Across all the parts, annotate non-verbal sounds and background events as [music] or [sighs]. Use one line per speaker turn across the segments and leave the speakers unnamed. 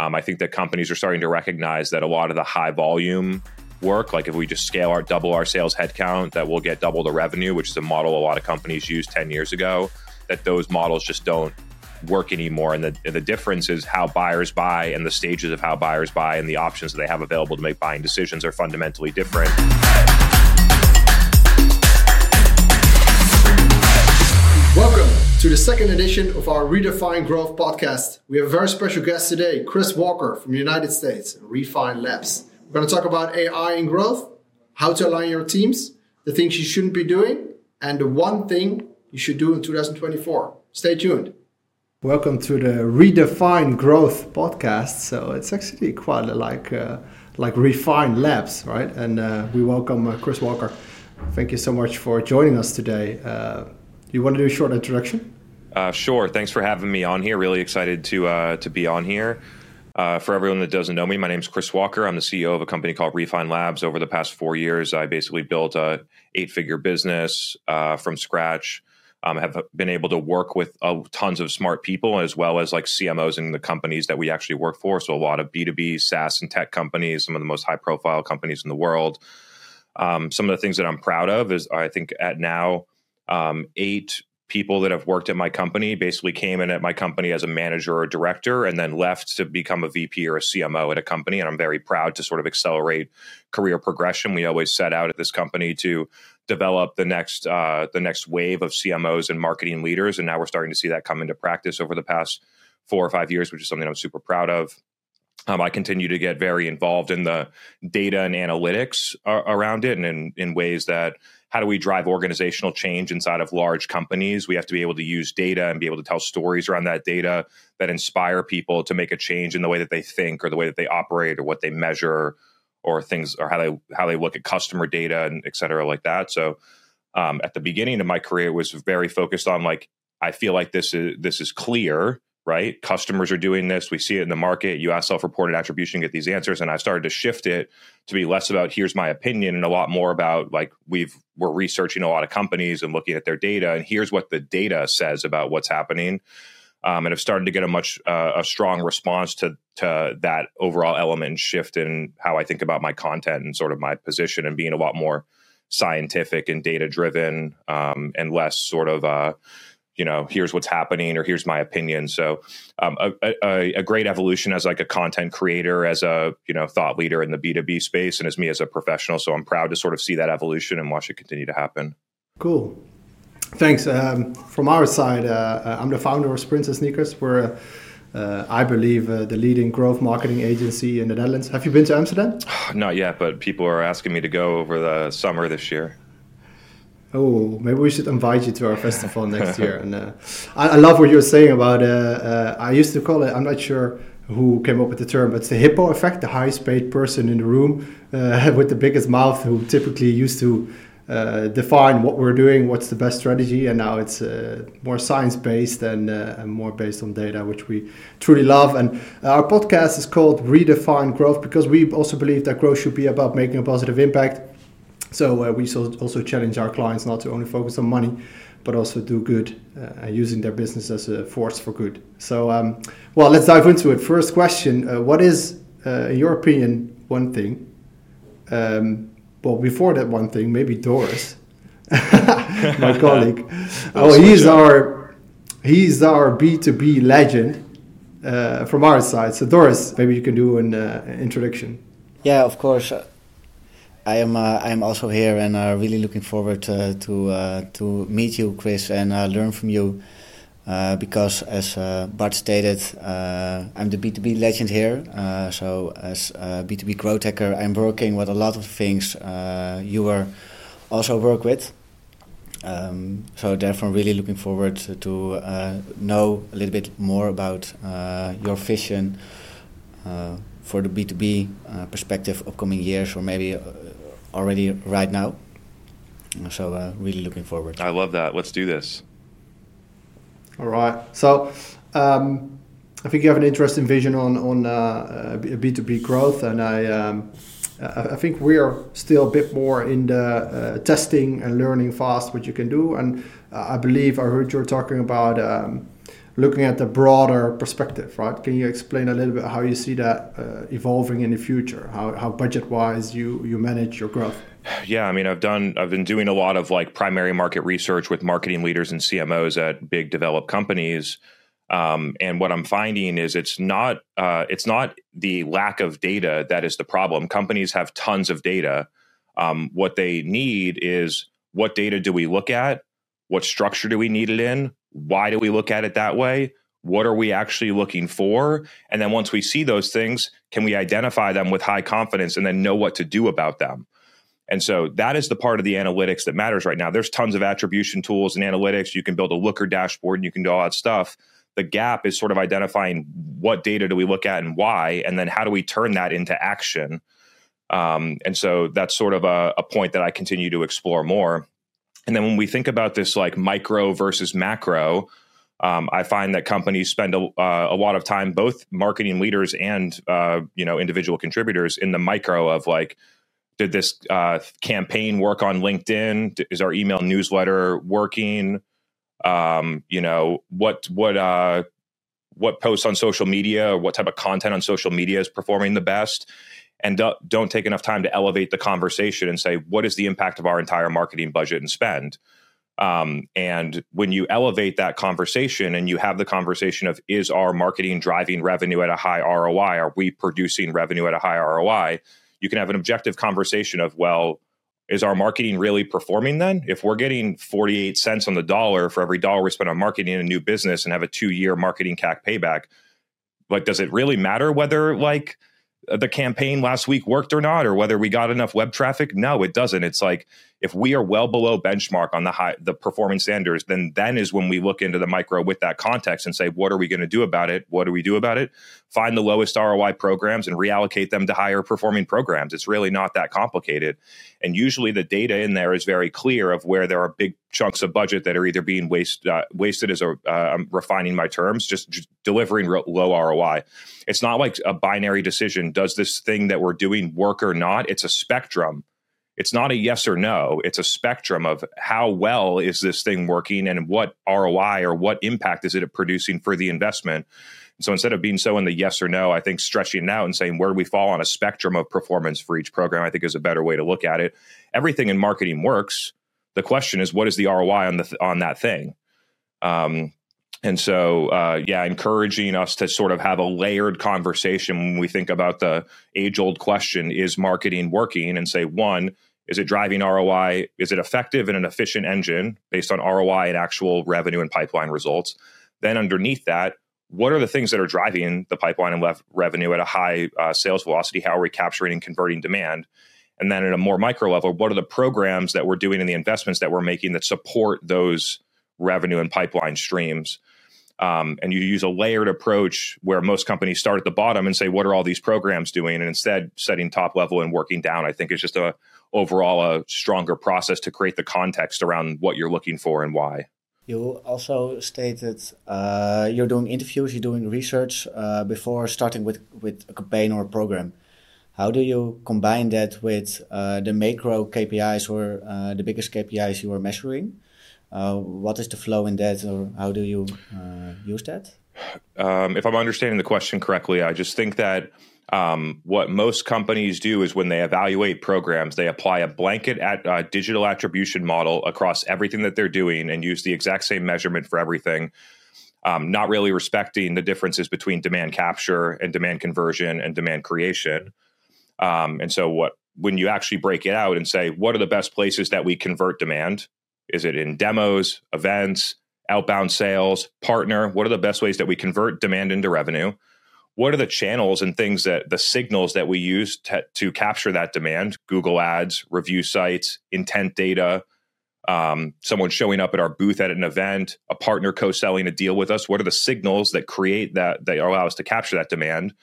Um, I think that companies are starting to recognize that a lot of the high volume work, like if we just scale our double our sales headcount, that we'll get double the revenue, which is a model a lot of companies used 10 years ago, that those models just don't work anymore. And the, and the difference is how buyers buy and the stages of how buyers buy and the options that they have available to make buying decisions are fundamentally different.
To the second edition of our Redefine Growth podcast. We have a very special guest today, Chris Walker from the United States, Refine Labs. We're going to talk about AI and growth, how to align your teams, the things you shouldn't be doing, and the one thing you should do in 2024. Stay tuned. Welcome to the Redefine Growth podcast. So it's actually quite like uh, like Refine Labs, right? And uh, we welcome uh, Chris Walker. Thank you so much for joining us today. Uh, you want to do a short introduction?
Uh, sure. Thanks for having me on here. Really excited to uh, to be on here. for everyone that doesn't know me, my name is Chris Walker. I'm the CEO of a company called Refine Labs. Over the past four years, I basically built a eight figure business from scratch um, have been able to work with uh, tons of smart people as well as like CMOs in the companies that we actually work for. So a lot of B2B SaaS and tech companies, some of the most high profile companies in the world. Um, some of the things that I'm proud of is I think at now um, eight people that have worked at my company basically came in at my company as a manager or director and then left to become a VP or a CMO at a company. And I'm very proud to sort of accelerate career progression. We always set out at this company to develop the next uh, the next wave of CMOs and marketing leaders, and now we're starting to see that come into practice over the past four or five years, which is something I'm super proud of. Um, I continue to get very involved in the data and analytics uh, around it, and in, in ways that how do we drive organizational change inside of large companies? We have to be able to use data and be able to tell stories around that data that inspire people to make a change in the way that they think or the way that they operate or what they measure or things or how they how they look at customer data and et cetera like that. So um, at the beginning of my career, it was very focused on like I feel like this is this is clear, right? Customers are doing this. We see it in the market. You ask self-reported attribution, get these answers, and I started to shift it to be less about here's my opinion and a lot more about like we've we're researching a lot of companies and looking at their data and here's what the data says about what's happening um, and have started to get a much uh, a strong response to to that overall element shift in how I think about my content and sort of my position and being a lot more scientific and data driven um, and less sort of uh, you know here's what's happening or here's my opinion so um, a, a, a, great evolution as like a content creator as a you know thought leader in the b2b space and as me as a professional so i'm proud to sort of see that evolution and watch it continue to happen
cool Thanks. Um, from our side, uh, uh, I'm the founder of Sprints & Sneakers. We're, uh, I believe, uh, the leading growth marketing agency in the Netherlands. Have you been to Amsterdam? [sighs]
Not yet, but people are asking me to go over the summer this year.
Oh, maybe we should invite you to our festival next year. And uh, I, I, love what you're saying about. Uh, I used to call it. I'm not sure who came up with the term, but it's the hippo effect. The highest paid person in the room [laughs] with the biggest mouth, who typically used to uh, define what we're doing, what's the best strategy, and now it's uh, more science based and, uh, and, more based on data, which we truly love. And our podcast is called Redefine Growth because we also believe that growth should be about making a positive impact. So uh, we also challenge our clients not to only focus on money, but also do good uh, using their business as a force for good. So, um, well, let's dive into it. First question: uh, What is, in your opinion, one thing? Um, well, before that one thing, maybe Doris, [laughs] my colleague. [laughs] oh, he's our he's our B two B legend uh, from our side. So Doris, maybe you can do an uh, introduction.
Yeah, of course. I am uh, I am also here and uh, really looking forward to to, uh, to meet you, Chris, and uh, learn from you. Uh, because as uh, Bart stated, uh, I'm the B2B legend here. Uh, so as B2B growth hacker, I'm working with a lot of things you were also work with. Um, so therefore, really looking forward to, know a little bit more about your vision for the B2B perspective upcoming years, or maybe already right now. So really looking forward.
I love that. Let's do this.
All right. So um, I think you have an interesting vision on on uh, B two B growth, and I. Um, I think we are still a bit more in the uh, testing and learning fast what you can do, and uh, I believe I heard you're talking about um, looking at the broader perspective, right? Can you explain a little bit how you see that uh, evolving in the future? How, how budget wise you you manage your growth?
Yeah, I mean, I've done, I've been doing a lot of like primary market research with marketing leaders and CMOs at big developed companies. Um, and what I'm finding is it's not, uh, it's not the lack of data that is the problem. Companies have tons of data. Um, what they need is what data do we look at? What structure do we need it in? Why do we look at it that way? What are we actually looking for? And then once we see those things, can we identify them with high confidence and then know what to do about them? And so that is the part of the analytics that matters right now. There's tons of attribution tools and analytics. You can build a looker dashboard and you can do all that stuff. The gap is sort of identifying what data do we look at and why, and then how do we turn that into action. Um, and so that's sort of a, a point that I continue to explore more. And then when we think about this like micro versus macro, um, I find that companies spend a, uh, a, lot of time, both marketing leaders and uh, you know individual contributors, in the micro of like did this uh, campaign work on LinkedIn? Is our email newsletter working? Um, you know what what uh, what posts on social media what type of content on social media is performing the best? And do, don't take enough time to elevate the conversation and say what is the impact of our entire marketing budget and spend. Um, and when you elevate that conversation and you have the conversation of is our marketing driving revenue at a high ROI? Are we producing revenue at a high ROI? you can have an objective conversation of, well, is our marketing really performing then? If we're getting 48 cents on the dollar for every dollar we spend on marketing in a new business and have a two year marketing CAC payback, like, does it really matter whether like the campaign last week worked or not, or whether we got enough web traffic? No, it doesn't. It's like if we are well below benchmark on the high the performing standards, then then is when we look into the micro with that context and say, what are we going to do about it? What do we do about it? Find the lowest ROI programs and reallocate them to higher performing programs. It's really not that complicated. And usually the data in there is very clear of where there are big chunks of budget that are either being waste, uh, wasted as a, uh, I'm refining my terms, just, just delivering low ROI. It's not like a binary decision. Does this thing that we're doing work or not? It's a spectrum it's not a yes or no. It's a spectrum of how well is this thing working and what roi or what impact is it producing for the investment. So instead of being so in the yes or no i think stretching it out and saying where do we fall on a spectrum of performance for each program i think is a better way to look at it. Everything in marketing works. The question is what is the roi on the on that thing? Um, and so, uh, yeah, encouraging us to sort of have a layered conversation when we think about the age old question is marketing working? And say, one, is it driving ROI? Is it effective and an efficient engine based on ROI and actual revenue and pipeline results? Then, underneath that, what are the things that are driving the pipeline and lev- revenue at a high uh, sales velocity? How are we capturing and converting demand? And then, at a more micro level, what are the programs that we're doing and the investments that we're making that support those revenue and pipeline streams? Um, and you use a layered approach where most companies start at the bottom and say, "What are all these programs doing?" And instead, setting top level and working down, I think is just a overall a stronger process to create the context around what you're looking for and why.
You also stated uh, you're doing interviews, you're doing research uh, before starting with, with a campaign or a program. How do you combine that with uh, the macro KPIs or uh, the biggest KPIs you are measuring? Uh, what is the flow in that, or how do you uh, use that?
Um, if I'm understanding the question correctly, I just think that um, what most companies do is when they evaluate programs, they apply a blanket at, uh, digital attribution model across everything that they're doing and use the exact same measurement for everything, um, not really respecting the differences between demand capture and demand conversion and demand creation. Um, and so, what when you actually break it out and say, what are the best places that we convert demand? Is it in demos, events, outbound sales, partner? What are the best ways that we convert demand into revenue? what are the channels and things that the signals that we use to, to capture that demand? Google ads review sites intent data um, someone showing up at our booth at an event a partner co-selling a deal with us. What are the signals that create that that allow us to capture that demand?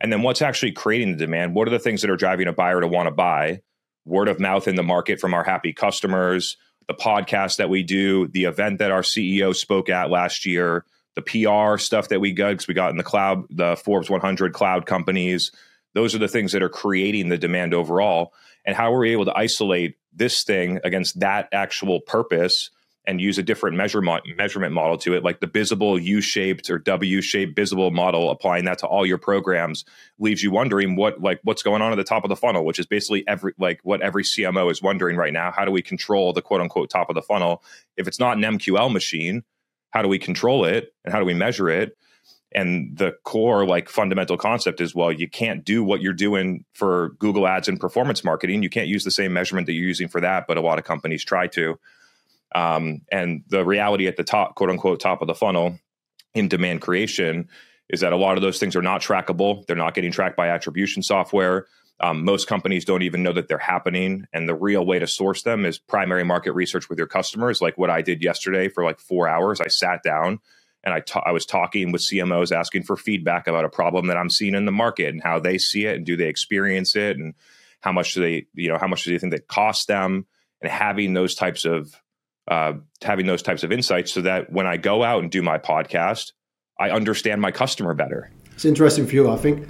And then what's actually creating the demand? What are the things that are driving a buyer to want to buy? Word of mouth in the market from our happy customers the podcast that we do the event that our ceo spoke at last year the PR stuff that we got because we got in the cloud, the Forbes 100 cloud companies. Those are the things that are creating the demand overall. And how are we able to isolate this thing against that actual purpose and use a different measurement measurement model to it, like the visible U-shaped or W-shaped visible model, applying that to all your programs leaves you wondering what like what's going on at the top of the funnel, which is basically every like what every CMO is wondering right now. How do we control the quote unquote top of the funnel? If it's not an MQL machine, how do we control it and how do we measure it? And the core like fundamental concept is well, you can't do what you're doing for Google Ads and performance marketing. You can't use the same measurement that you're using for that, but a lot of companies try to. Um, and the reality at the top, quote unquote, top of the funnel in demand creation is that a lot of those things are not trackable. They're not getting tracked by attribution software. Um, most companies don't even know that they're happening. And the real way to source them is primary market research with your customers, like what I did yesterday for like four hours. I sat down and I, ta- I was talking with CMOs asking for feedback about a problem that I'm seeing in the market and how they see it and do they experience it and how much do they, you know, how much do they think that costs them and having those types of uh, having those types of insights so that when I go out and do my podcast, I understand my customer better.
It's interesting view. I think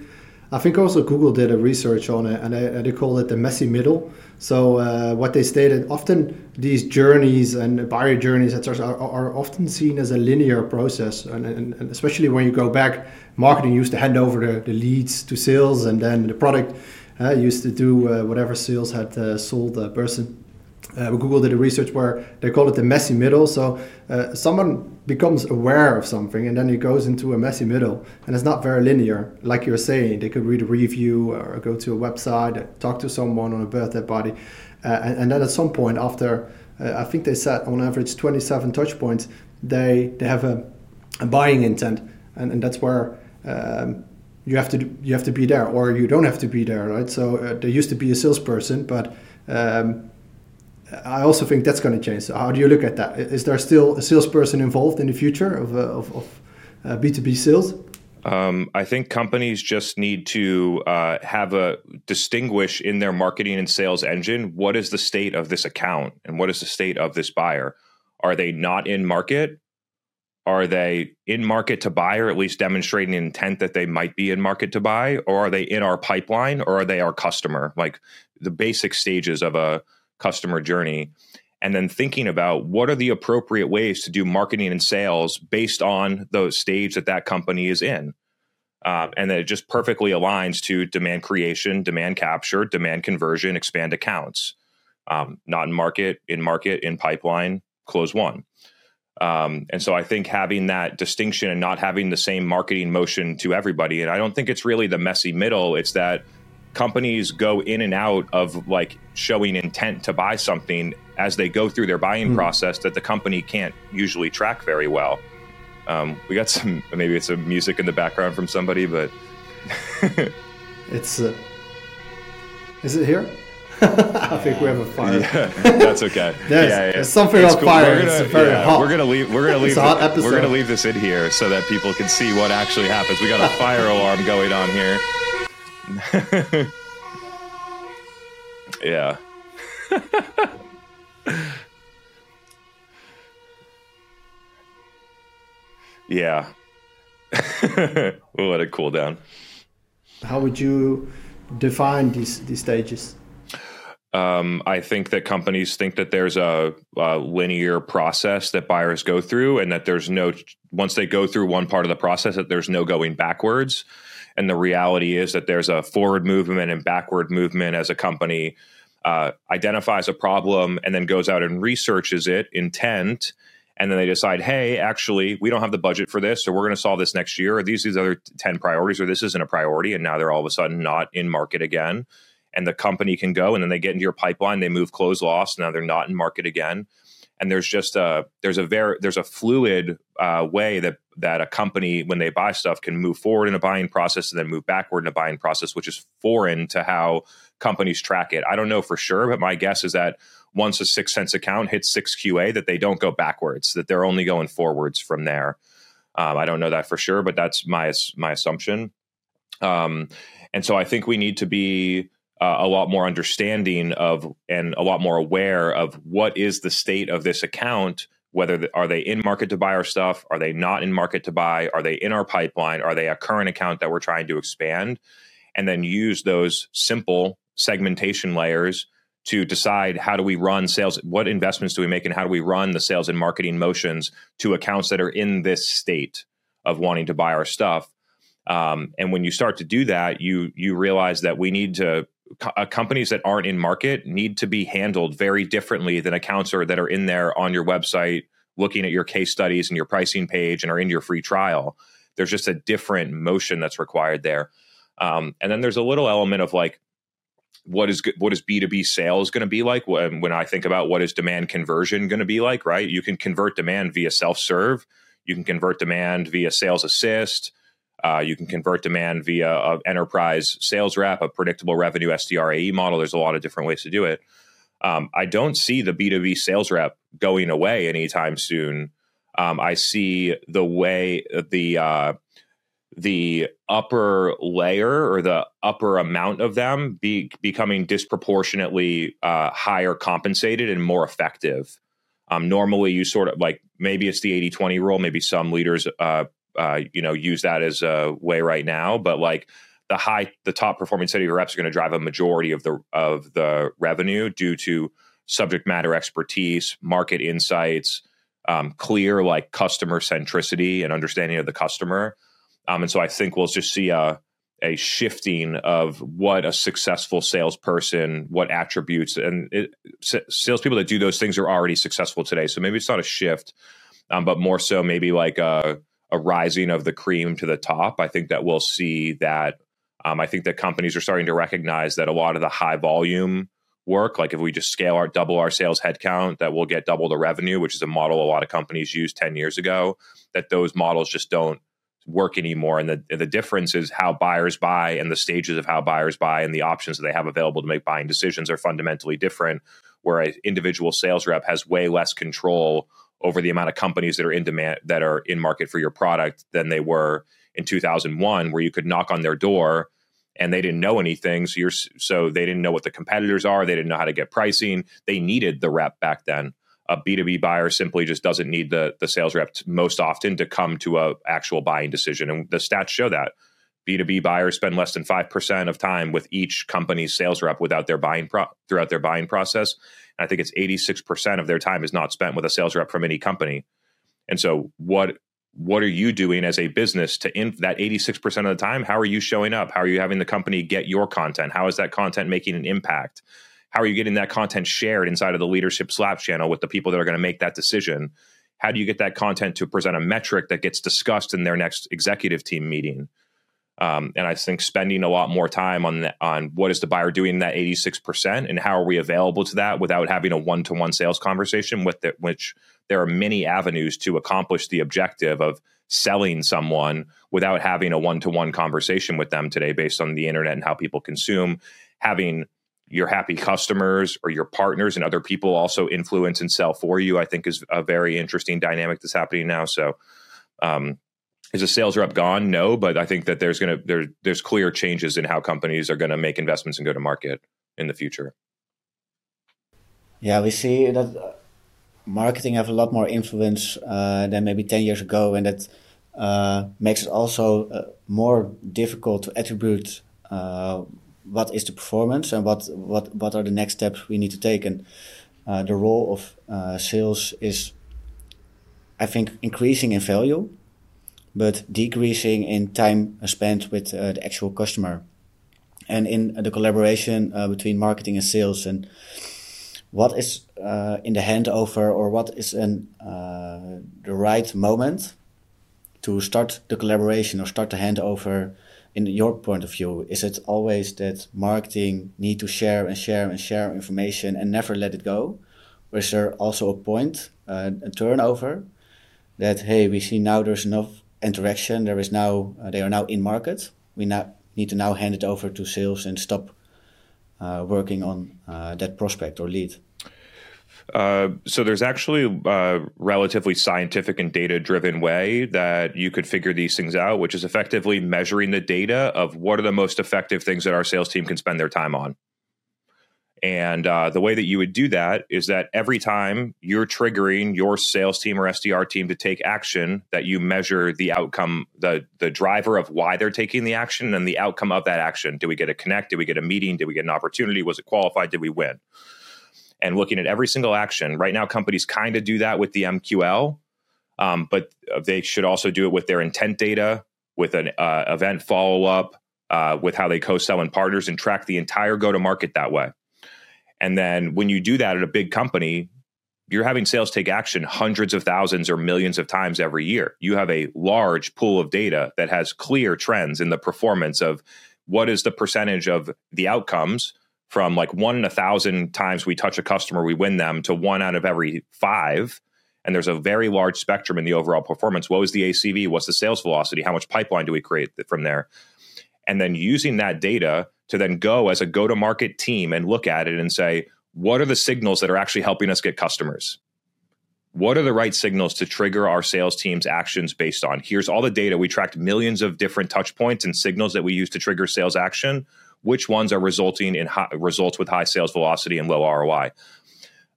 I think also Google did a research on it, and they, they call it the messy middle. So uh, what they stated, often these journeys and buyer journeys are, are often seen as a linear process, and, and, and, especially when you go back, marketing used to hand over the, the leads to sales, and then the product uh, used to do uh, whatever sales had uh, sold a person uh, Google did a research where they call it the messy middle. So uh, someone becomes aware of something and then it goes into a messy middle, and it's not very linear. Like you're saying, they could read a review or go to a website, talk to someone on a birthday party, uh, and, and, then at some point after, uh, I think they said on average 27 touch points, they they have a, a buying intent, and, and that's where. Um, you have to you have to be there, or you don't have to be there, right? So uh, there used to be a salesperson, but um, I also think that's going to change. So how do you look at that? Is there still a salesperson involved in the future of, uh, of, of uh, B2B sales?
Um, I think companies just need to uh, have a distinguish in their marketing and sales engine what is the state of this account and what is the state of this buyer. Are they not in market? Are they in market to buy, or at least demonstrating intent that they might be in market to buy? Or are they in our pipeline, or are they our customer? Like the basic stages of a customer journey and then thinking about what are the appropriate ways to do marketing and sales based on the stage that that company is in uh, and that it just perfectly aligns to demand creation demand capture demand conversion expand accounts um, not in market in market in pipeline closed won um, and so I think having that distinction and not having the same marketing motion to everybody, and I don't think it's really the messy middle. It's that companies go in and out of like showing intent to buy something as they go through their buying mm. process that the company can't usually track very well. Um, we got some maybe it's some music in the background from somebody, but [laughs]
it's uh, is it here? [laughs] I think we have a fire.
Yeah, that's okay. [laughs]
there's, yeah, yeah. something on cool. fire. We're gonna, very yeah, hot.
We're gonna leave. We're gonna leave. The, we're gonna leave this in here so that people can see what actually happens. We got a fire alarm going on here. [laughs] yeah. [laughs] yeah. [laughs] we'll let it cool down.
How would you define these these stages?
Um, I think that companies think that there's a, a, linear process that buyers go through, and that there's no once they go through one part of the process that there's no going backwards. And the reality is that there's a forward movement and backward movement as a company uh, identifies a problem and then goes out and researches it, intent, and then they decide, hey, actually, we don't have the budget for this, so we're going to solve this next year, or these these other ten priorities, or this isn't a priority, and now they're all of a sudden not in market again, and the company can go, and then they get into your pipeline, they move close loss, now they're not in market again, and there's just a there's a very there's a fluid uh, way that that a company when they buy stuff can move forward in a buying process and then move backward in a buying process which is foreign to how companies track it. I don't know for sure but my guess is that once a 6sense account hits 6qa that they don't go backwards that they're only going forwards from there. Um, i don't know that for sure but that's my my assumption. Um, and so i think we need to be uh, a lot more understanding of and a lot more aware of what is the state of this account whether the, are they in market to buy our stuff? Are they not in market to buy? Are they in our pipeline? Are they a current account that we're trying to expand? And then use those simple segmentation layers to decide how do we run sales, what investments do we make, and how do we run the sales and marketing motions to accounts that are in this state of wanting to buy our stuff. Um, and when you start to do that, you you realize that we need to uh, companies that aren't in market need to be handled very differently than accounts are that are in there on your website, looking at your case studies and your pricing page and are in your free trial. There's just a different motion that's required there. Um, and then there's a little element of like what is what is B2B sales going to be like when, when I think about what is demand conversion going to be like, right? You can convert demand via self-serve, you can convert demand via sales assist, uh, you can convert demand via an enterprise sales rep, a predictable revenue SDR AE model. There's a lot of different ways to do it. Um, I don't see the B2B sales rep going away anytime soon. Um, I see the way the uh, the upper layer or the upper amount of them be becoming disproportionately uh, higher compensated and more effective. Um, normally, you sort of like maybe it's the 80 20 rule, maybe some leaders, uh, uh, you know, use that as a way right now, but like the high, the top performing of reps are going to drive a majority of the of the revenue due to subject matter expertise, market insights, um, clear like customer centricity and understanding of the customer. Um, and so I think we'll just see a a shifting of what a successful salesperson, what attributes, and it, salespeople that do those things are already successful today. So maybe it's not a shift, um, but more so maybe like a, a, rising of the cream to the top. I think that we'll see that. Um, I think that companies are starting to recognize that a lot of the high volume work, like if we just scale our double our sales headcount, that we'll get double the revenue, which is a model a lot of companies used 10 years ago, that those models just don't work anymore. And the the difference is how buyers buy and the stages of how buyers buy and the options that they have available to make buying decisions are fundamentally different. Where an individual sales rep has way less control over the amount of companies that are in demand that are in market for your product than they were in 2001, where you could knock on their door and they didn't know anything. So you're so they didn't know what the competitors are. They didn't know how to get pricing. They needed the rep back then a B2B buyer simply just doesn't need the, the sales rep most often to come to a actual buying decision. And the stats show that B2B buyers spend less than 5% of time with each company's sales rep without their buying pro- throughout their buying process. I think it's 86% of their time is not spent with a sales rep from any company. And so what what are you doing as a business to in that 86% of the time how are you showing up how are you having the company get your content how is that content making an impact how are you getting that content shared inside of the leadership Slack channel with the people that are going to make that decision? How do you get that content to present a metric that gets discussed in their next executive team meeting? Um, and I think spending a lot more time on the, on what is the buyer doing in that 86% and how are we available to that without having a one-to-one sales conversation with it, which there are many avenues to accomplish the objective of selling someone without having a one-to-one conversation with them today based on the internet and how people consume having your happy customers or your partners and other people also influence and sell for you, I think is a very interesting dynamic that's happening now. So, um, is a sales rep gone? No, but I think that there's going to there, there's clear changes in how companies are going to make investments and go to market in the future.
Yeah, we see that uh, marketing have a lot more influence uh, than maybe ten years ago, and that uh, makes it also uh, more difficult to attribute uh, what is the performance and what what what are the next steps we need to take and uh, the role of sales is i think increasing in value but decreasing in time spent with uh, the actual customer and in the collaboration uh, between marketing and sales and what is uh, in the handover or what is an, uh, the right moment to start the collaboration or start the handover in your point of view, is it always that marketing need to share and share and share information and never let it go? Or is there also a point, uh, a turnover, that hey, we see now there's enough interaction, there is now uh, they are now in market. We now need to now hand it over to sales and stop uh, working on uh, that prospect or lead.
Uh, so there's actually a relatively scientific and data driven way that you could figure these things out, which is effectively measuring the data of what are the most effective things that our sales team can spend their time on. And uh, the way that you would do that is that every time you're triggering your sales team or SDR team to take action, that you measure the outcome, the the driver of why they're taking the action, and the outcome of that action. Did we get a connect? Did we get a meeting? Did we get an opportunity? Was it qualified? Did we win? and looking at every single action. Right now, companies kind of do that with the MQL, um, but they should also do it with their intent data, with an uh, event follow up, uh, with how they co-sell and partners, and track the entire go to market that way. And then when you do that at a big company, you're having sales take action hundreds of thousands or millions of times every year. You have a large pool of data that has clear trends in the performance of what is the percentage of the outcomes from like one in a thousand times we touch a customer, we win them to one out of every five. And there's a very large spectrum in the overall performance. What was the ACV? What's the sales velocity? How much pipeline do we create from there? And then using that data to then go as a go to market team and look at it and say, what are the signals that are actually helping us get customers? What are the right signals to trigger our sales team's actions based on? Here's all the data. We tracked millions of different touch points and signals that we use to trigger sales action. Which ones are resulting in high, results with high sales velocity and low ROI?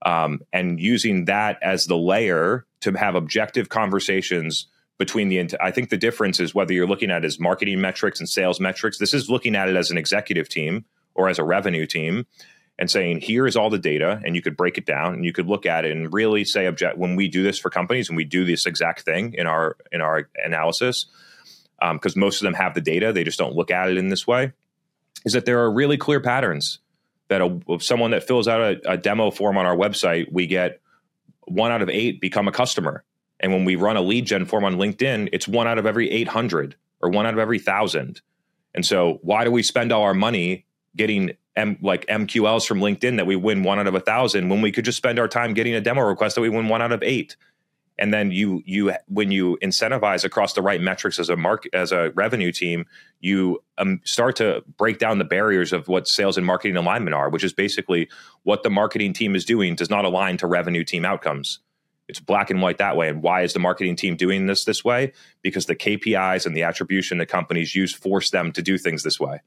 Um, and using that as the layer to have objective conversations between the i think the difference is whether you're looking at it as marketing metrics and sales metrics. This is looking at it as an executive team or as a revenue team and saying here is all the data and you could break it down and you could look at it and really say object when we do this for companies and we do this exact thing in our in our analysis because um, most of them have the data they just don't look at it in this way is that there are really clear patterns that a, someone that fills out a, a demo form on our website we get one out of eight become a customer and when we run a lead gen form on linkedin it's one out of every 800 or one out of every thousand and so why do we spend all our money getting M, like MQLs from LinkedIn that we win one out of a thousand when we could just spend our time getting a demo request that we win one out of eight. And then you you when you incentivize across the right metrics as a mark as a revenue team, you um, start to break down the barriers of what sales and marketing alignment are, which is basically what the marketing team is doing does not align to revenue team outcomes. It's black and white that way. And why is the marketing team doing this this way? Because the KPIs and the attribution that companies use force them to do things this way.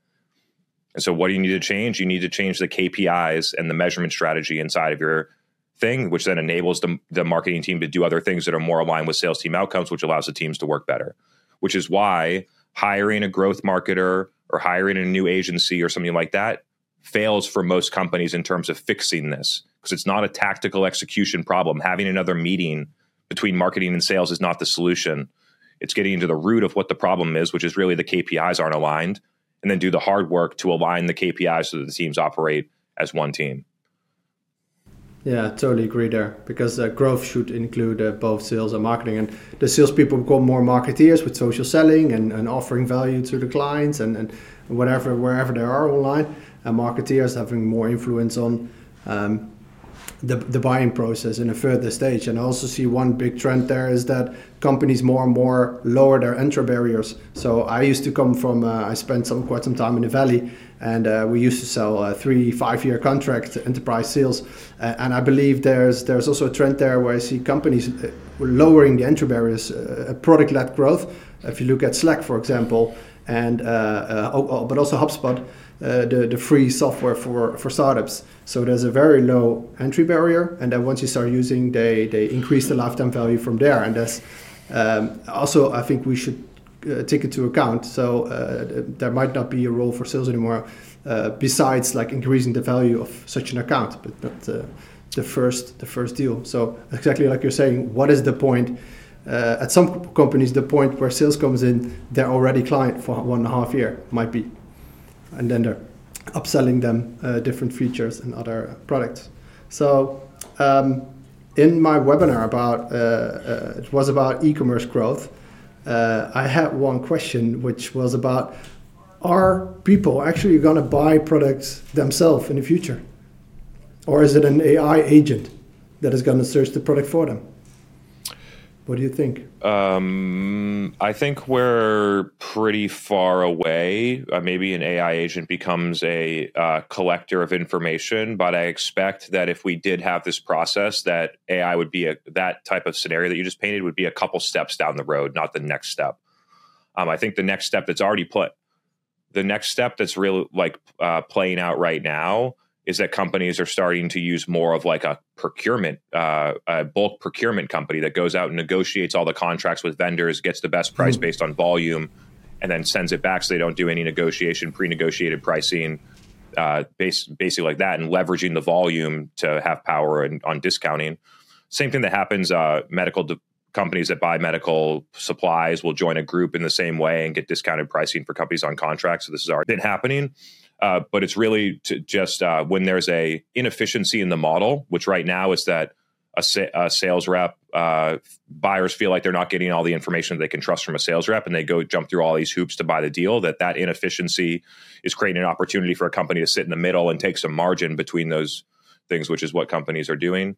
And so, what do you need to change? You need to change the KPIs and the measurement strategy inside of your thing, which then enables the, the marketing team to do other things that are more aligned with sales team outcomes, which allows the teams to work better. Which is why hiring a growth marketer or hiring a new agency or something like that fails for most companies in terms of fixing this because it's not a tactical execution problem. Having another meeting between marketing and sales is not the solution. It's getting into the root of what the problem is, which is really the KPIs aren't aligned and then do the hard work to align the KPIs so that the teams operate as one team.
Yeah, totally agree there because uh, growth should include uh, both sales and marketing. And the salespeople become more marketeers with social selling and, and offering value to the clients and, and whatever, wherever they are online. And marketeers having more influence on um, the, the buying process in a further stage. And I also see one big trend there is that companies more and more lower their entry barriers. So I used to come from, uh, I spent some quite some time in the valley, and uh, we used to sell uh, three, five year contract enterprise sales. and I believe there's there's also a trend there where I see companies uh, lowering the entry barriers, uh, product led growth. If you look at Slack, for example, and uh, but also HubSpot uh, the, the free software for, for startups. So there's a very low entry barrier, and then once you start using, they, they increase the lifetime value from there. And that's um, also, I think we should uh, take into account. So uh, there might not be a role for sales anymore, uh, besides like increasing the value of such an account, but not the first the first deal. So exactly like you're saying, what is the point? Uh, at some companies, the point where sales comes in, they're already client for one and a half year, might be and then they're upselling them uh, different features and other products. So um, in my webinar about uh, uh, it was about e-commerce growth. Uh, I had one question which was about are people actually going to buy products themselves in the future, or is it an AI agent that is going to search the product for them? What do you think?
Um, I think we're pretty far away. Uh, maybe an AI agent becomes a uh, collector of information, but I expect that if we did have this process, that AI would be a that type of scenario that you just painted would be a couple steps down the road, not the next step. Um, I think the next step that's already put, the next step that's really like uh, playing out right now is that companies are starting to use more of like a procurement, uh, a bulk procurement company that goes out and negotiates all the contracts with vendors, gets the best price mm. based on volume, and then sends it back so they don't do any negotiation, pre negotiated pricing. uh, base, basically like that, and leveraging the volume to have power and, on discounting. Same thing that happens. Uh, medical de- companies that buy medical supplies will join a group in the same way and get discounted pricing for companies on contracts. So this has already been happening. Uh, but it's really to just uh, when there's a inefficiency in the model, which right now is that a, sa- a sales rep uh, buyers feel like they're not getting all the information they can trust from a sales rep, and they go jump through all these hoops to buy the deal. That that inefficiency is creating an opportunity for a company to sit in the middle and take some margin between those things, which is what companies are doing.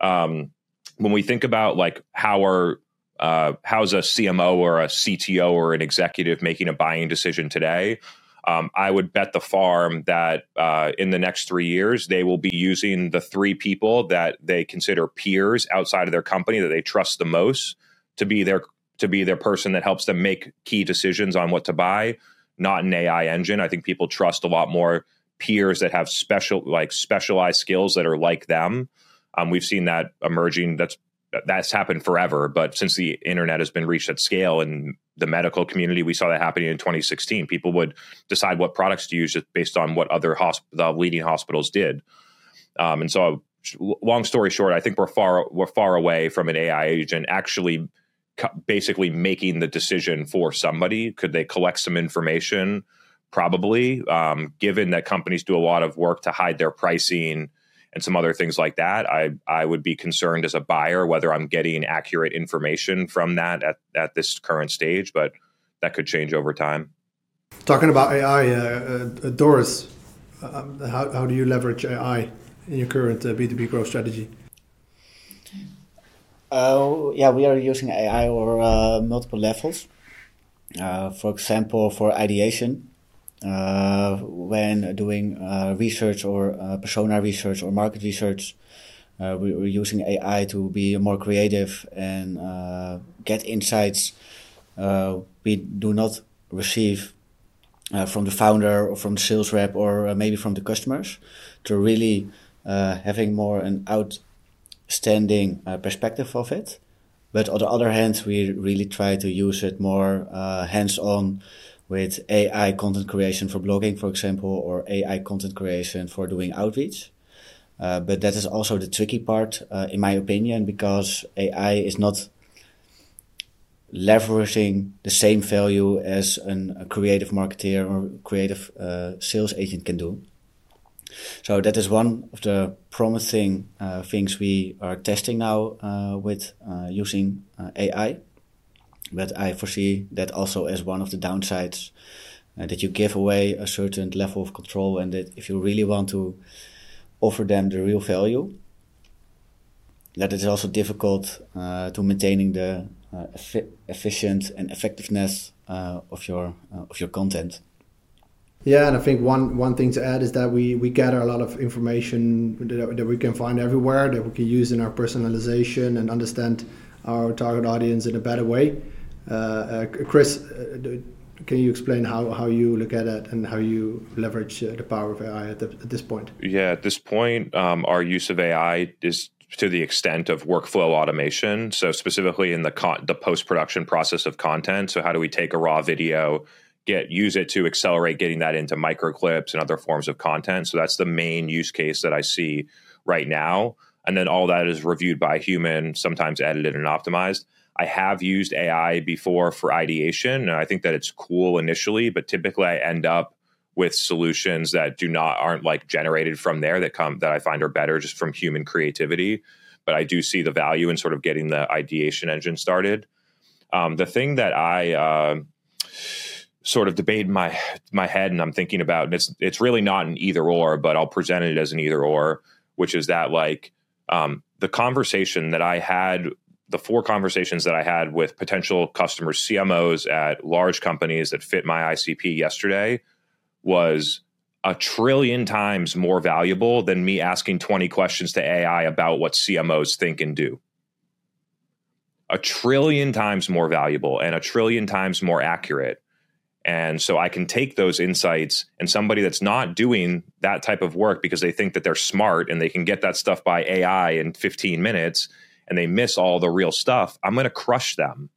Um, when we think about like how are uh, how's a CMO or a CTO or an executive making a buying decision today? Um, I would bet the farm that uh, in the next three years, they will be using the three people that they consider peers outside of their company that they trust the most to be their to be their person that helps them make key decisions on what to buy. Not an AI engine. I think people trust a lot more peers that have special like specialized skills that are like them. Um, we've seen that emerging. That's that's happened forever, but since the internet has been reached at scale in the medical community, we saw that happening in 2016. People would decide what products to use just based on what other hosp- the leading hospitals did. Um, and so, long story short, I think we're far we're far away from an AI agent actually basically making the decision for somebody. Could they collect some information? Probably, um, given that companies do a lot of work to hide their pricing and some other things like that. I I would be concerned as a buyer whether I'm getting accurate information from that at, at this current stage, but that could change over time.
Talking about AI, uh, uh, Doris, um, how, how do you leverage AI in your current uh, B2B growth strategy?
Uh, yeah, we are using AI over uh, multiple levels. Uh, for example, for ideation, uh, when doing uh, research or uh, persona research or market research. Uh, we, are using AI to be more creative and uh, get insights we do not receive from the founder or from the sales rep or maybe from the customers to really having more an outstanding perspective of it. But on the other hand, we really try to use it more hands on with AI content creation for blogging, for example, or AI content creation for doing outreach. Uh, but that is also the tricky part, uh, in my opinion, because AI is not leveraging the same value as an, a creative marketer or creative uh, sales agent can do. So that is one of the promising uh, things we are testing now uh, with uh, using AI. But I foresee that also as one of the downsides uh, that you give away a certain level of control, and that if you really want to offer them the real value, that it is also difficult uh, to maintaining the uh, efficient and effectiveness uh, of your uh, of your content.
Yeah, and I think one one thing to add is that we we gather a lot of information that, that we can find everywhere that we can use in our personalization and understand our target audience in a better way. Uh, uh, Chris, uh, can you explain how, how you look at it and how you leverage the power of AI at, the, at, this point?
Yeah, at this point, um, our use of AI is to the extent of workflow automation. So specifically in the con- the post production process of content. So how do we take a raw video, get use it to accelerate getting that into micro clips and other forms of content? So that's the main use case that I see right now. And then all that is reviewed by human, sometimes edited and optimized. I have used AI before for ideation, I think that it's cool initially, but typically I end up with solutions that do not aren't like generated from there that come that I find are better just from human creativity. But I do see the value in sort of getting the ideation engine started. Um, the thing that I uh, sort of debate in my my head and I'm thinking about, and it's it's really not an either or, but I'll present it as an either or, which is that like um, the conversation that I had the four conversations that I had with potential customers, CMOs at large companies that fit my ICP yesterday was a trillion times more valuable than me asking 20 questions to AI about what CMOs think and do. A trillion times more valuable and a trillion times more accurate. And so I can take those insights and somebody that's not doing that type of work because they think that they're smart and they can get that stuff by AI in 15 minutes and they miss all the real stuff, I'm going to crush them.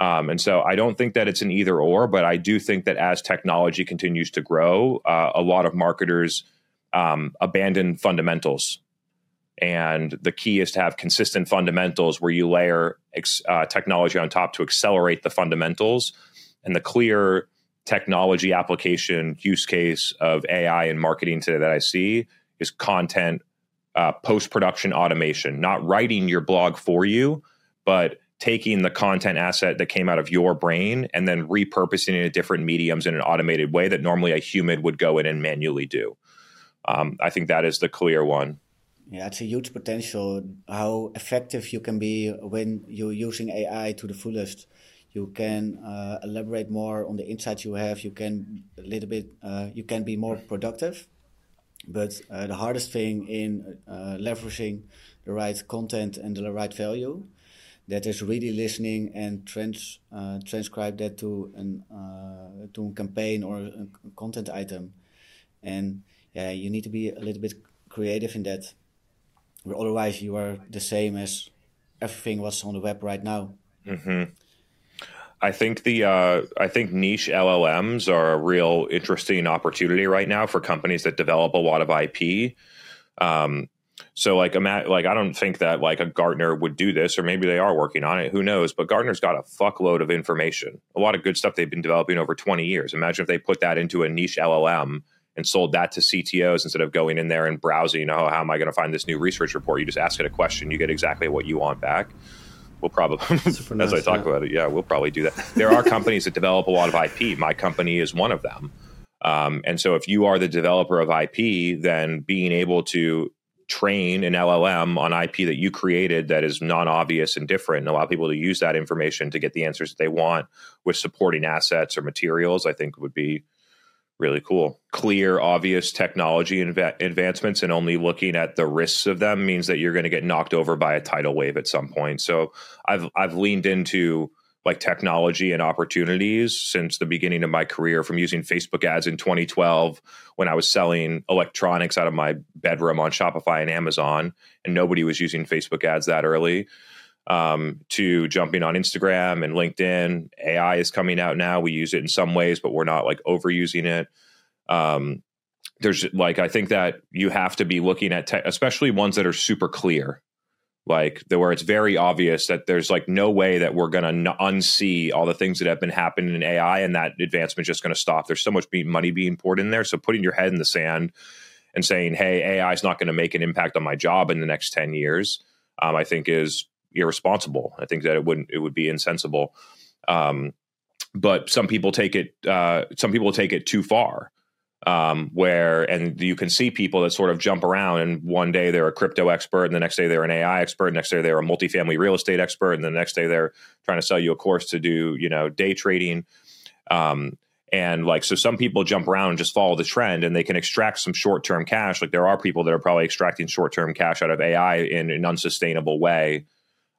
Um, and so I don't think that it's an either or, but I do think that as technology continues to grow, uh, a lot of marketers um, abandon fundamentals. And the key is to have consistent fundamentals where you layer ex- uh, technology on top to accelerate the fundamentals. And the clear technology application use case of AI in marketing today that I see is content uh, post production automation, not writing your blog for you, but taking the content asset that came out of your brain and then repurposing it in different mediums in an automated way that normally a human would go in and manually do. Um, I think that is the clear one.
Yeah, it's a huge potential. How effective you can be when you're using AI to the fullest. You can uh, elaborate more on the insights you have. You can a little bit. Uh, you can be more productive. But uh, the hardest thing in uh, leveraging the right content and the right value that is really listening and trans uh, transcribe that to an uh, to a campaign or a content item, and yeah, you need to be a little bit creative in that. Otherwise, you are the same as everything what's on the web right now.
Mm-hmm. I think the uh, I think niche LLMs are a real interesting opportunity right now for companies that develop a lot of IP. Um, so like like I don't think that like a Gartner would do this, or maybe they are working on it. Who knows? But Gartner's got a fuckload of information, a lot of good stuff they've been developing over twenty years. Imagine if they put that into a niche LLM and sold that to CTOs instead of going in there and browsing. Oh, how am I going to find this new research report? You just ask it a question, you get exactly what you want back. We'll probably, [laughs] as nice, I talk yeah. about it, yeah, we'll probably do that. There are companies that develop a lot of IP. My company is one of them. Um, and so, if you are the developer of IP, then being able to train an LLM on IP that you created that is non obvious and different and allow people to use that information to get the answers that they want with supporting assets or materials, I think would be really cool. Clear, obvious technology inv- advancements and only looking at the risks of them means that you're going to get knocked over by a tidal wave at some point. So I've I've leaned into like technology and opportunities since the beginning of my career from using Facebook ads in 2012 when I was selling electronics out of my bedroom on Shopify and Amazon and nobody was using Facebook ads that early um, to jumping on Instagram and LinkedIn. AI is coming out now. We use it in some ways, but we're not like overusing it. Um, there's like I think that you have to be looking at, te- especially ones that are super clear, like the, where it's very obvious that there's like no way that we're to n- unsee all the things that have been happening in AI, and that advancement just to stop. There's so much be- money being poured in there, so putting your head in the sand and saying, "Hey, AI is not going to make an impact on my job in the next ten years," um, I think is irresponsible. I think that it wouldn't it would be insensible. Um, but some people take it uh, some people take it too far. Um, where and you can see people that sort of jump around and one day they're a crypto expert and the next day they're an AI expert, next day they're a multifamily real estate expert, and the next day they're trying to sell you a course to do, you know, day trading. Um, and like, so some people jump around and just follow the trend and they can extract some short term cash. Like, there are people that are probably extracting short term cash out of AI in an unsustainable way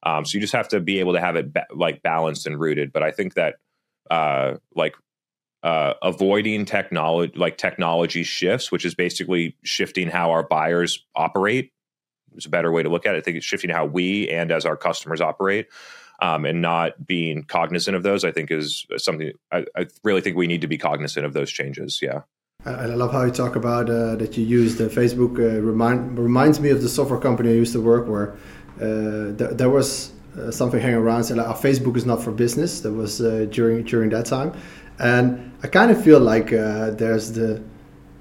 um, so you just have to be able to have it ba- like balanced and rooted. But I think that uh, like uh, avoiding technology, like technology shifts, which is basically shifting how our buyers operate, is a better way to look at it. I think it's shifting how we and as our customers operate. Um, and not being cognizant of those, I think, is something I, I, really think we need to be cognizant of those changes. Yeah.
I love how you talk about uh, that you use the Facebook. Uh, remind reminds me of the software company I used to work where uh, th- there was uh, something hanging around saying like, oh, Facebook is not for business. That was uh, during during that time, and I kind of feel like there's the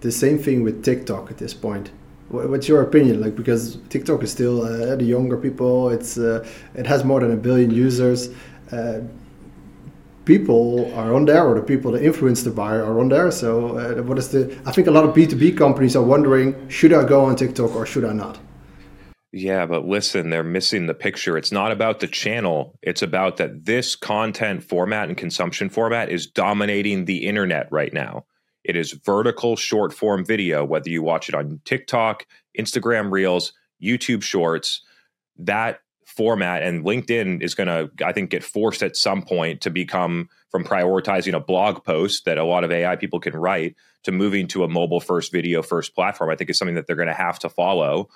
the same thing with TikTok at this point. What's your opinion? Like because TikTok is still uh, the younger people. It's uh, it has more than a billion users. Uh, people are on there, or the people that influence the buyer are on there. So what is the? I think a lot of B two B companies are wondering: should I go on TikTok or should I not?
Yeah, but listen, they're missing the picture. It's not about the channel. It's about that this content format and consumption format is dominating the internet right now. It is vertical short form video, whether you watch it on TikTok, Instagram Reels, YouTube Shorts. That format and LinkedIn is going to, I think, get forced at some point to become from prioritizing a blog post that a lot of AI people can write to moving to a mobile first, video first platform. I think is something that they're going to have to follow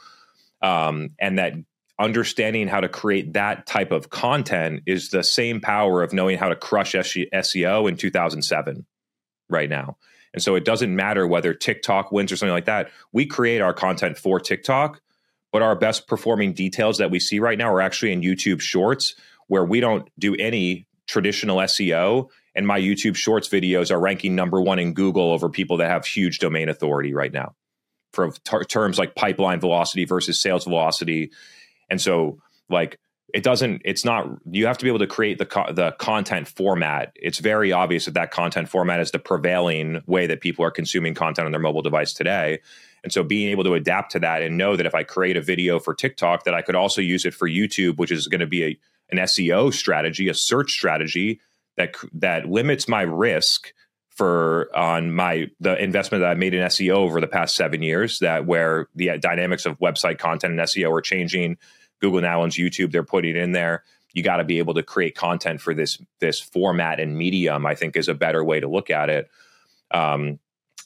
um, and that understanding how to create that type of content is the same power of knowing how to crush SEO in 2007 right now. And so it doesn't matter whether TikTok wins or something like that. We create our content for TikTok, but our best performing details that we see right now are actually in YouTube Shorts, where we don't do any traditional SEO. And my YouTube Shorts videos are ranking number one in Google over people that have huge domain authority right now for terms like pipeline velocity versus sales velocity. And so, like, it doesn't it's not you have to be able to create the co- the content format it's very obvious that that content format is the prevailing way that people are consuming content on their mobile device today and so being able to adapt to that and know that if i create a video for tiktok that i could also use it for youtube which is going to be a, an seo strategy a search strategy that that limits my risk for on my the investment that I made in SEO over the past seven years. That where the dynamics of website content and SEO are changing, Google now owns YouTube. They're putting in there. You got to be able to create content for this this format and medium. I think is a better way to look at it. Um,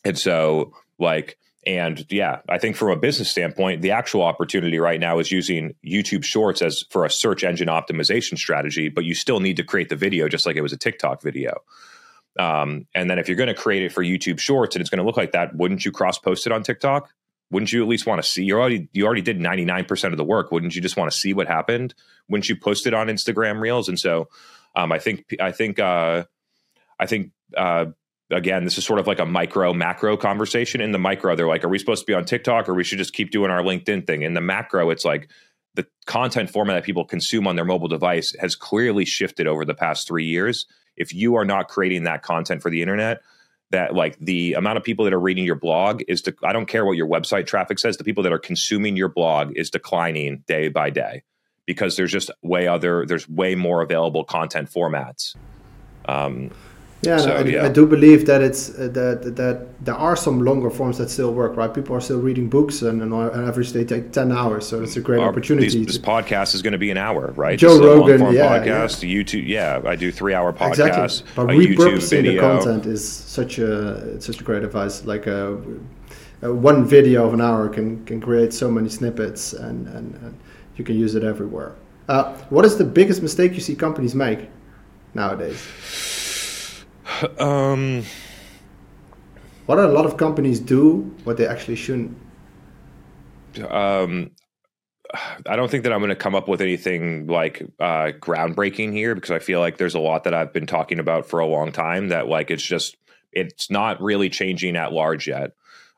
and so, like, and yeah, I think from a business standpoint, the actual opportunity right now is using YouTube Shorts as for a search engine optimization strategy. But you still need to create the video just like it was a TikTok video. Um, and then if you're going to create it for YouTube Shorts and it's going to look like that, wouldn't you cross post it on TikTok? wouldn't you at least want to see? You already you already did 99% of the work. Wouldn't you just want to see what happened? Wouldn't you post it on instagram reels? And so um, i think i think uh, i think uh, again this is sort of like a micro macro conversation. In the micro they're like are we supposed to be on tiktok or we should just keep doing our linkedin thing? In the macro it's like the content format that people consume on their mobile device has clearly shifted over the past three years if you are not creating that content for the internet that like the amount of people that are reading your blog is to, I don't care what your website traffic says, the people that are consuming your blog is declining day by day because there's just way other there's way more available content formats. Um,
yeah, so, I, yeah, I, do believe that it's uh, that that there are some longer forms that still work. Right, people are still reading books, and, on average they take ten hours, so it's a great Our, opportunity.
These, this podcast is going to be an hour, right?
Joe Rogan, yeah,
podcast, yeah. YouTube, yeah, I do three hour podcasts. Exactly.
But repurposing the content is such a such a great advice. Like a, a, one video of an hour can can create so many snippets, and and, and you can use it everywhere. Uh, what is the biggest mistake you see companies make nowadays?
Um,
what a lot of companies do, what they actually shouldn't.
Um, I don't think that I'm going to come up with anything like uh, groundbreaking here because I feel like there's a lot that I've been talking about for a long time that like it's just it's not really changing at large yet.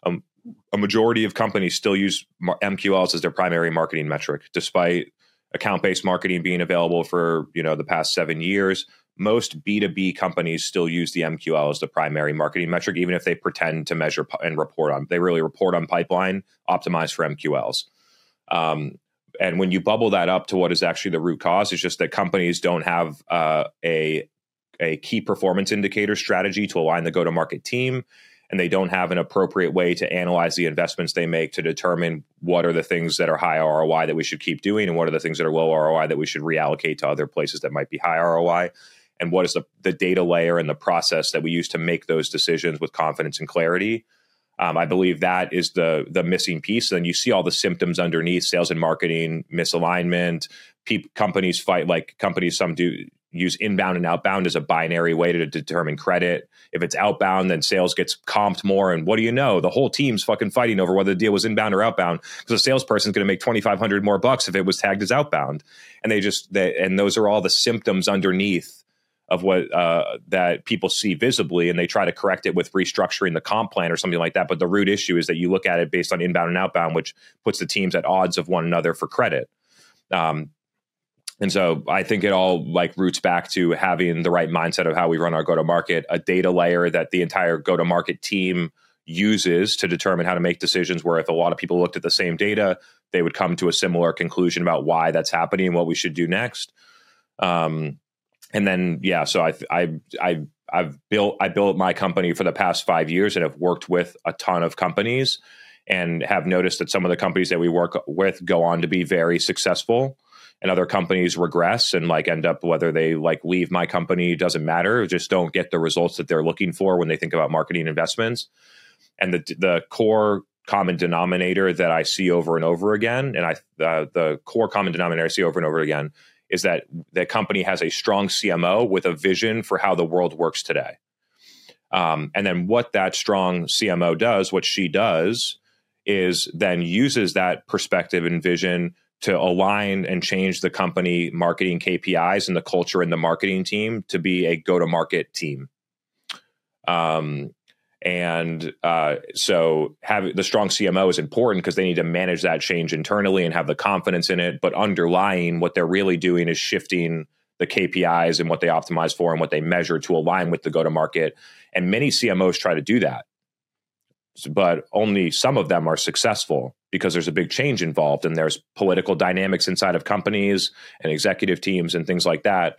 Um, a majority of companies still use MQLs as their primary marketing metric, despite account-based marketing being available for you know the past seven years most B2B companies still use the MQL as the primary marketing metric, even if they pretend to measure and report on. They really report on pipeline optimized for MQLs. Um, and when you bubble that up to what is actually the root cause, it's just that companies don't have uh, a a key performance indicator strategy to align the go to market team, and they don't have an appropriate way to analyze the investments they make to determine what are the things that are high ROI that we should keep doing, and what are the things that are low ROI that we should reallocate to other places that might be high ROI and what is the, the data layer and the process that we use to make those decisions with confidence and clarity. Um, I believe that is the the missing piece. And you see all the symptoms underneath: sales and marketing misalignment. Pe- companies fight like companies. Some do use inbound and outbound as a binary way to determine credit. If it's outbound, then sales gets comped more. And what do you know? The whole team's fucking fighting over whether the deal was inbound or outbound because the salesperson's going to make twenty five hundred more bucks if it was tagged as outbound. And they just they, and those are all the symptoms underneath of what uh, that people see visibly, and they try to correct it with restructuring the comp plan or something like that. But the root issue is that you look at it based on inbound and outbound, which puts the teams at odds of one another for credit. Um, and so I think it all like roots back to having the right mindset of how we run our go to market, a data layer that the entire go to market team uses to determine how to make decisions. Where if a lot of people looked at the same data, they would come to a similar conclusion about why that's happening and what we should do next. Um, and then yeah, so I I I I've built I built my company for the past five years and have worked with a ton of companies and have noticed that some of the companies that we work with go on to be very successful and other companies regress and like end up whether they like leave my company doesn't matter. Just don't get the results that they're looking for when they think about marketing investments. And the the core common denominator that I see over and over again, and I uh, the core common denominator I see over and over again is that the company has a strong CMO with a vision for how the world works today. Um, and then what that strong CMO does, what she does, is then uses that perspective and vision to align and change the company marketing KPIs and the culture and the marketing team to be a go to market team. Um, and uh, so, have the strong CMO is important because they need to manage that change internally and have the confidence in it. But underlying what they're really doing is shifting the KPIs and what they optimize for and what they measure to align with the go to market. And many CMOs try to do that, but only some of them are successful because there's a big change involved and there's political dynamics inside of companies and executive teams and things like that.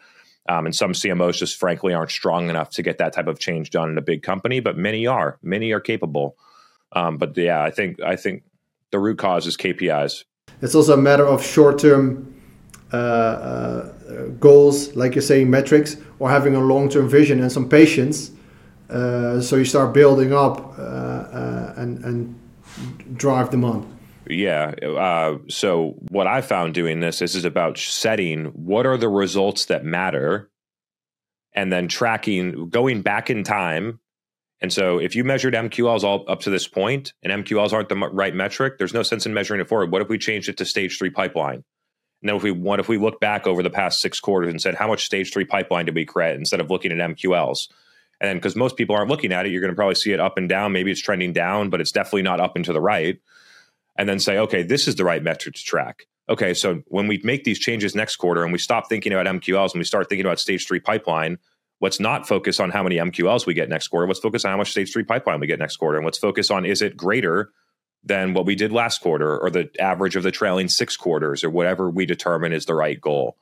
Um, and some CMOs just frankly aren't strong enough to get that type of change done in a big company, but many are. Many are capable. Um, but yeah, I think I think the root cause is KPIs.
It's also a matter of short-term uh, uh, goals, like you're saying, metrics, or having a long-term vision and some patience. Uh, so you start building up uh, uh, and and drive them on.
Yeah. Uh, so what I found doing this is is about setting what are the results that matter, and then tracking, going back in time. And so if you measured MQLs all up to this point, and MQLs aren't the right metric, there's no sense in measuring it forward. What if we changed it to stage three pipeline? And then if we what if we look back over the past six quarters and said how much stage three pipeline did we create instead of looking at MQLs? And because most people aren't looking at it, you're going to probably see it up and down. Maybe it's trending down, but it's definitely not up and to the right and then say, okay, this is the right metric to track. Okay, so when we make these changes next quarter and we stop thinking about MQLs and we start thinking about stage three pipeline, let's not focus on how many MQLs we get next quarter. Let's focus on how much stage three pipeline we get next quarter. And let's focus on is it greater than what we did last quarter or the average of the trailing six quarters or whatever we determine is the right goal.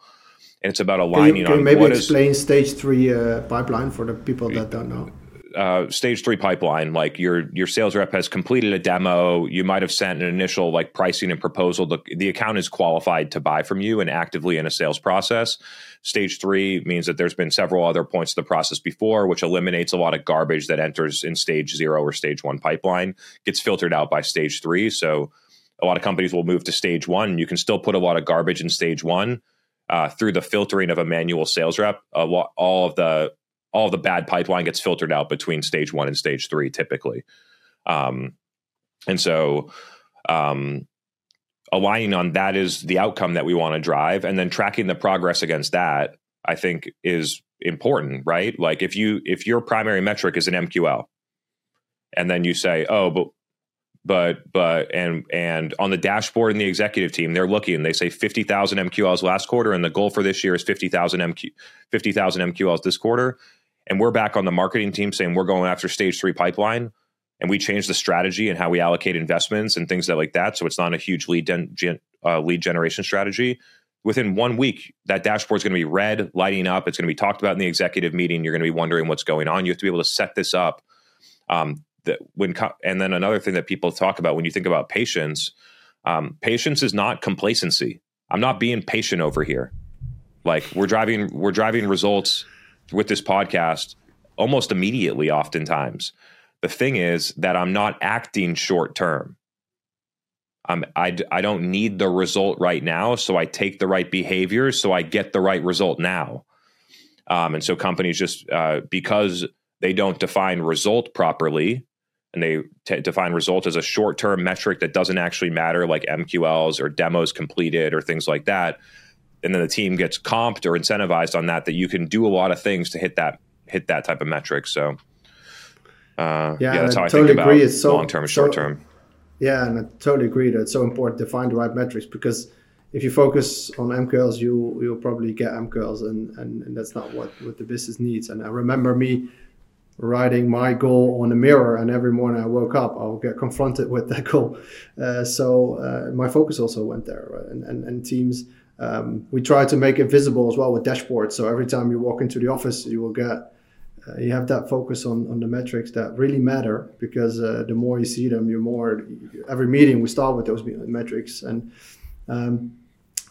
And it's about aligning
can you, can
on
maybe explain
is,
stage three uh, pipeline for the people that don't know
uh, stage three pipeline, like your your sales rep has completed a demo, you might have sent an initial like pricing and proposal. The, the account is qualified to buy from you and actively in a sales process. Stage three means that there's been several other points of the process before, which eliminates a lot of garbage that enters in stage zero or stage one pipeline, gets filtered out by stage three. So a lot of companies will move to stage one. You can still put a lot of garbage in stage one. Uh, through the filtering of a manual sales rep, uh, all of the all the bad pipeline gets filtered out between stage one and stage three typically. Um, and so um, aligning on that is the outcome that we want to drive. And then tracking the progress against that i think is important right? Like if you if your primary metric is an mql and then you say oh but but but and and on the dashboard in the executive team they're looking they say 50,000 MQLs last quarter and the goal for this year is 50,000 MQ 50,000 MQLs this quarter and we're back on the marketing team saying we're going after stage three pipeline. And we change the strategy and how we allocate investments and things that like that. So it's not a huge lead gen, uh, lead generation strategy. Within one week that dashboard is going to be red lighting up. It's going to be talked about in the executive meeting. You're going to be wondering what's going on. You have to be able to set this up um, that when and then another thing that people talk about when you think about patience um, patience is not complacency. I'm not being patient over here. Like we're driving we're driving results with this podcast almost immediately, oftentimes. The thing is that I'm not acting short term. I'm, I, I don't need the result right now. So I take the right behaviors so I get the right result now. Um, and so companies just, uh, because they don't define result properly, and they t- define result as a short term metric that doesn't actually matter, like MQLs or demos completed or things like that, and then the team gets comped or incentivized on that that you can do a lot of things to hit that hit that type of metric so uh, yeah, yeah, that's how I, I totally think about it's so, long term and short term.
yeah, and I totally agree that it's so important to find the right metrics because if you focus on MQLs, you you'll probably get MQLs, and, and, and that's not what, what the business needs. And I remember me writing my goal on a mirror, and every morning I woke up, I'll get confronted with that goal. Uh, so uh, my focus also went there, right? and, and and teams um, we try to make it visible as well with dashboards. So every time you walk into the office, you will get uh, you have that focus on, on the metrics that really matter because uh, the more you see them, you more every meeting we start with those metrics and um,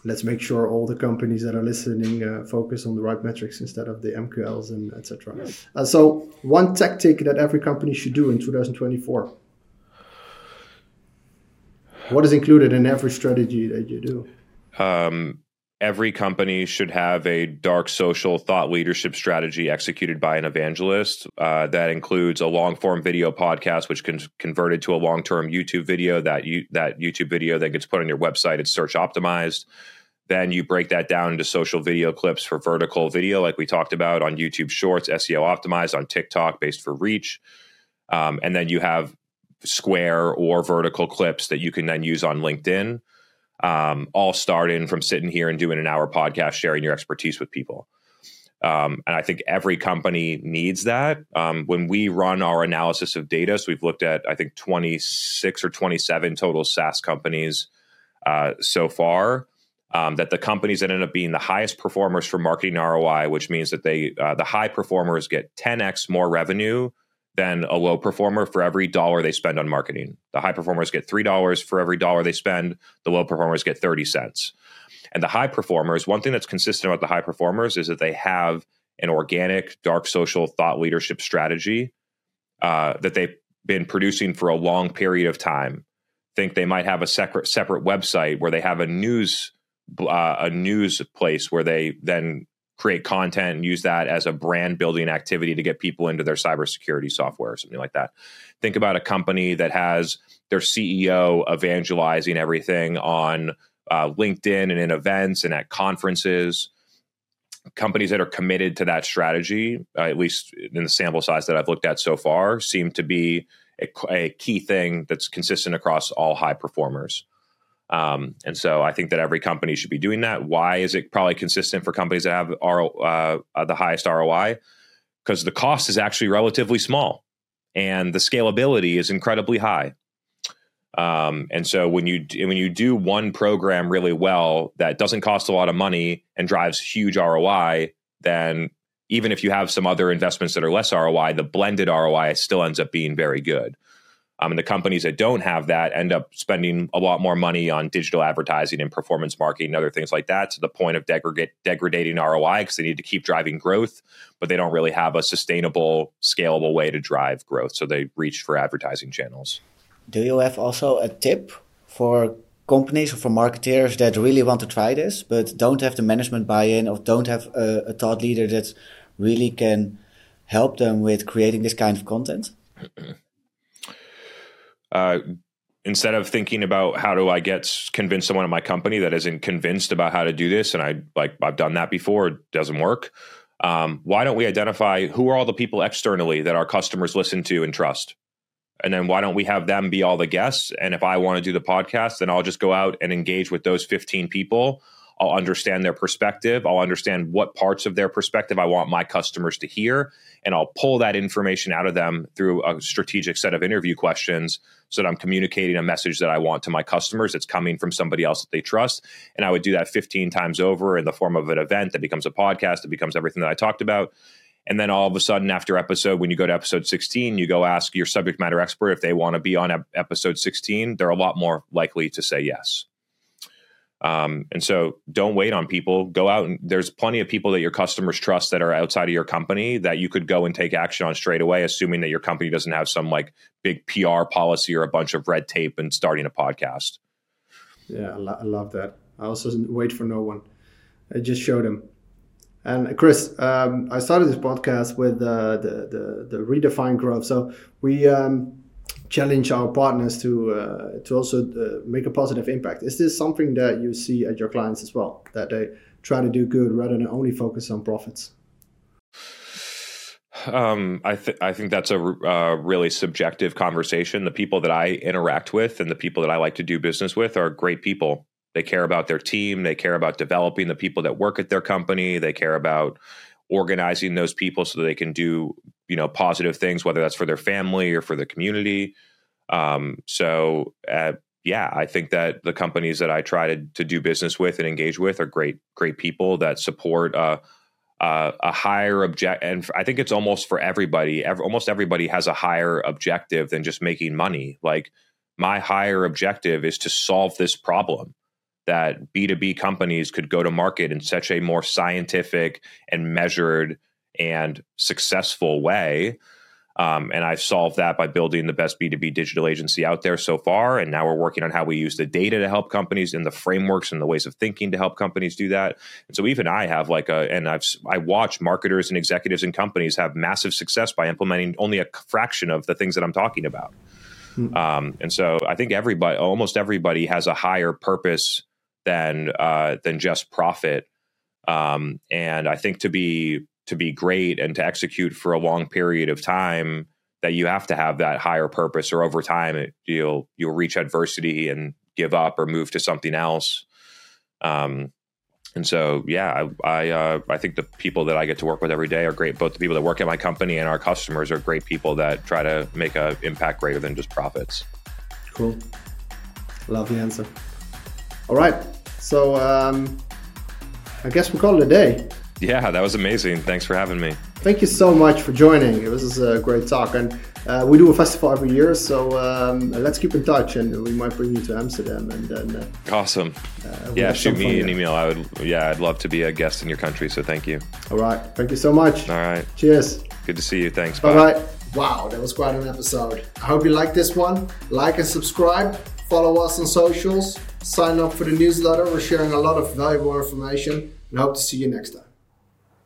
let's make sure all the companies that are listening uh, focus on the right metrics instead of the MQLs and etc. Uh, so one tactic that every company should do in 2024 What is included in every strategy that you do?
Um, every company should have a dark social thought leadership strategy executed by an evangelist. Uh, that includes a long form video podcast, which can converted to a long term YouTube video. That you that YouTube video then gets put on your website. It's search optimized. Then you break that down into social video clips for vertical video, like we talked about on YouTube Shorts, SEO optimized on TikTok, based for reach. Um, and then you have square or vertical clips that you can then use on LinkedIn um, all starting from sitting here and doing an hour podcast, sharing your expertise with people. Um, and I think every company needs that. Um, when we run our analysis of data, so we've looked at, I think, 26 or 27 total SaaS companies uh, so far. Um, that the companies that end up being the highest performers for marketing ROI, which means that they uh, the high performers get 10x more revenue than a low performer for every dollar they spend on marketing. The high performers get $3 for every dollar they spend, the low performers get 30 cents. And the high performers, one thing that's consistent about the high performers is that they have an organic, dark social thought leadership strategy uh, that they've been producing for a long period of time. Think they might have a separate separate website where they have a news uh, a news place where they then create content and use that as a brand building activity to get people into their cybersecurity software or something like that. Think about a company that has their CEO evangelizing everything on uh, LinkedIn and in events and at conferences. Companies that are committed to that strategy, uh, at least in the sample size that I've looked at so far, seem to be a, a key thing that's consistent across all high performers. Um, and so I think that every company should be doing that. Why is it probably consistent for companies that have uh, uh, the highest ROI? Because the cost is actually relatively small and the scalability is incredibly high. Um, and so when you when you do one program really well that doesn't cost a lot of money and drives huge ROI, then even if you have some other investments that are less ROI, the blended ROI still ends up being very good. Um, and the companies that don't have that end up spending a lot more money on digital advertising and performance marketing and other things like that to the point of degrading ROI because they need to keep driving growth, but they don't really have a sustainable, scalable way to drive growth. So they reach for advertising channels.
Do you have also a tip for companies or for marketers that really want to try this but don't have the management buy-in or don't have a, a thought leader that really can help them with creating this kind of content? [clears throat]
uh, instead of thinking about how do I get convince someone in my company that isn't convinced about how to do this, and I like I've done that before, it doesn't work. Um, why don't we identify who are all the people externally that our customers listen to and trust? And then why don't we have them be all the guests? And if I want to do the podcast, then I'll just go out and engage with those 15 people I'll understand their perspective. I'll understand what parts of their perspective I want my customers to hear. And I'll pull that information out of them through a strategic set of interview questions so that I'm communicating a message that I want to my customers It's coming from somebody else that they trust. And I would do that 15 times over in the form of an event that becomes a podcast, that becomes everything that I talked about. And then all of a sudden, after episode, when you go to episode 16, you go ask your subject matter expert if they want to be on episode 16. They're a lot more likely to say yes. Um, and so don't wait on people. Go out and there's plenty of people that your customers trust that are outside of your company that you could go and take action on straight away, assuming that your company doesn't have some like big PR policy or a bunch of red tape and starting a podcast.
Yeah, I, lo- I love that. I also wait for no one. I just show them. And Chris, um, I started this podcast with uh, the, the the redefine growth. So we um, challenge our partners to uh, to also uh, make a positive impact. Is this something that you see at your clients as well? That they try to do good rather than only focus on profits.
Um, I, th- I think that's a uh, really subjective conversation. The people that I interact with and the people that I like to do business with are great people. They care about their team. They care about developing the people that work at their company. They care about organizing those people so they can do you know positive things, whether that's for their family or for the community. Um, so uh, yeah, I think that the companies that I try to to do business with and engage with are great great people that support. Uh, uh, a higher object, and I think it's almost for everybody. Every, almost everybody has a higher objective than just making money. Like my higher objective is to solve this problem that B2B companies could go to market in such a more scientific and measured and successful way Um, and I've solved that by building the best B2B digital agency out there so far. And now we're working on how we use the data to help companies and the frameworks and the ways of thinking to help companies do that. And so even I have like a, and I've, I watch marketers and executives and companies have massive success by implementing only a fraction of the things that I'm talking about. Mm-hmm. Um, and so I think everybody, almost everybody has a higher purpose than, uh, than just profit. Um, and I think to be to be great and to execute for a long period of time that you have to have that higher purpose or over time it, you'll you'll reach adversity and give up or move to something else. Um, and so yeah i I, uh, I think the people that i get to work with every day are great. Both the people that work at my company and our customers are great people that try to make an impact greater than just profits.
Cool. Love the answer all right so um, i guess we call it a day
yeah, that was amazing. Thanks for having me.
Thank you so much for joining. It was a great talk, and uh, we do a festival every year, so um, let's keep in touch, and we might bring you to Amsterdam. And then
uh, awesome. Uh, yeah, shoot me an email. I would. Yeah, I'd love to be a guest in your country. So thank you.
All right. Thank you so much.
All right.
Cheers.
Good to see you. Thanks.
Bye bye. Wow, that was quite an episode. I hope you liked this one. Like and subscribe. Follow us on socials. Sign up for the newsletter. We're sharing a lot of valuable information and hope to see you next time.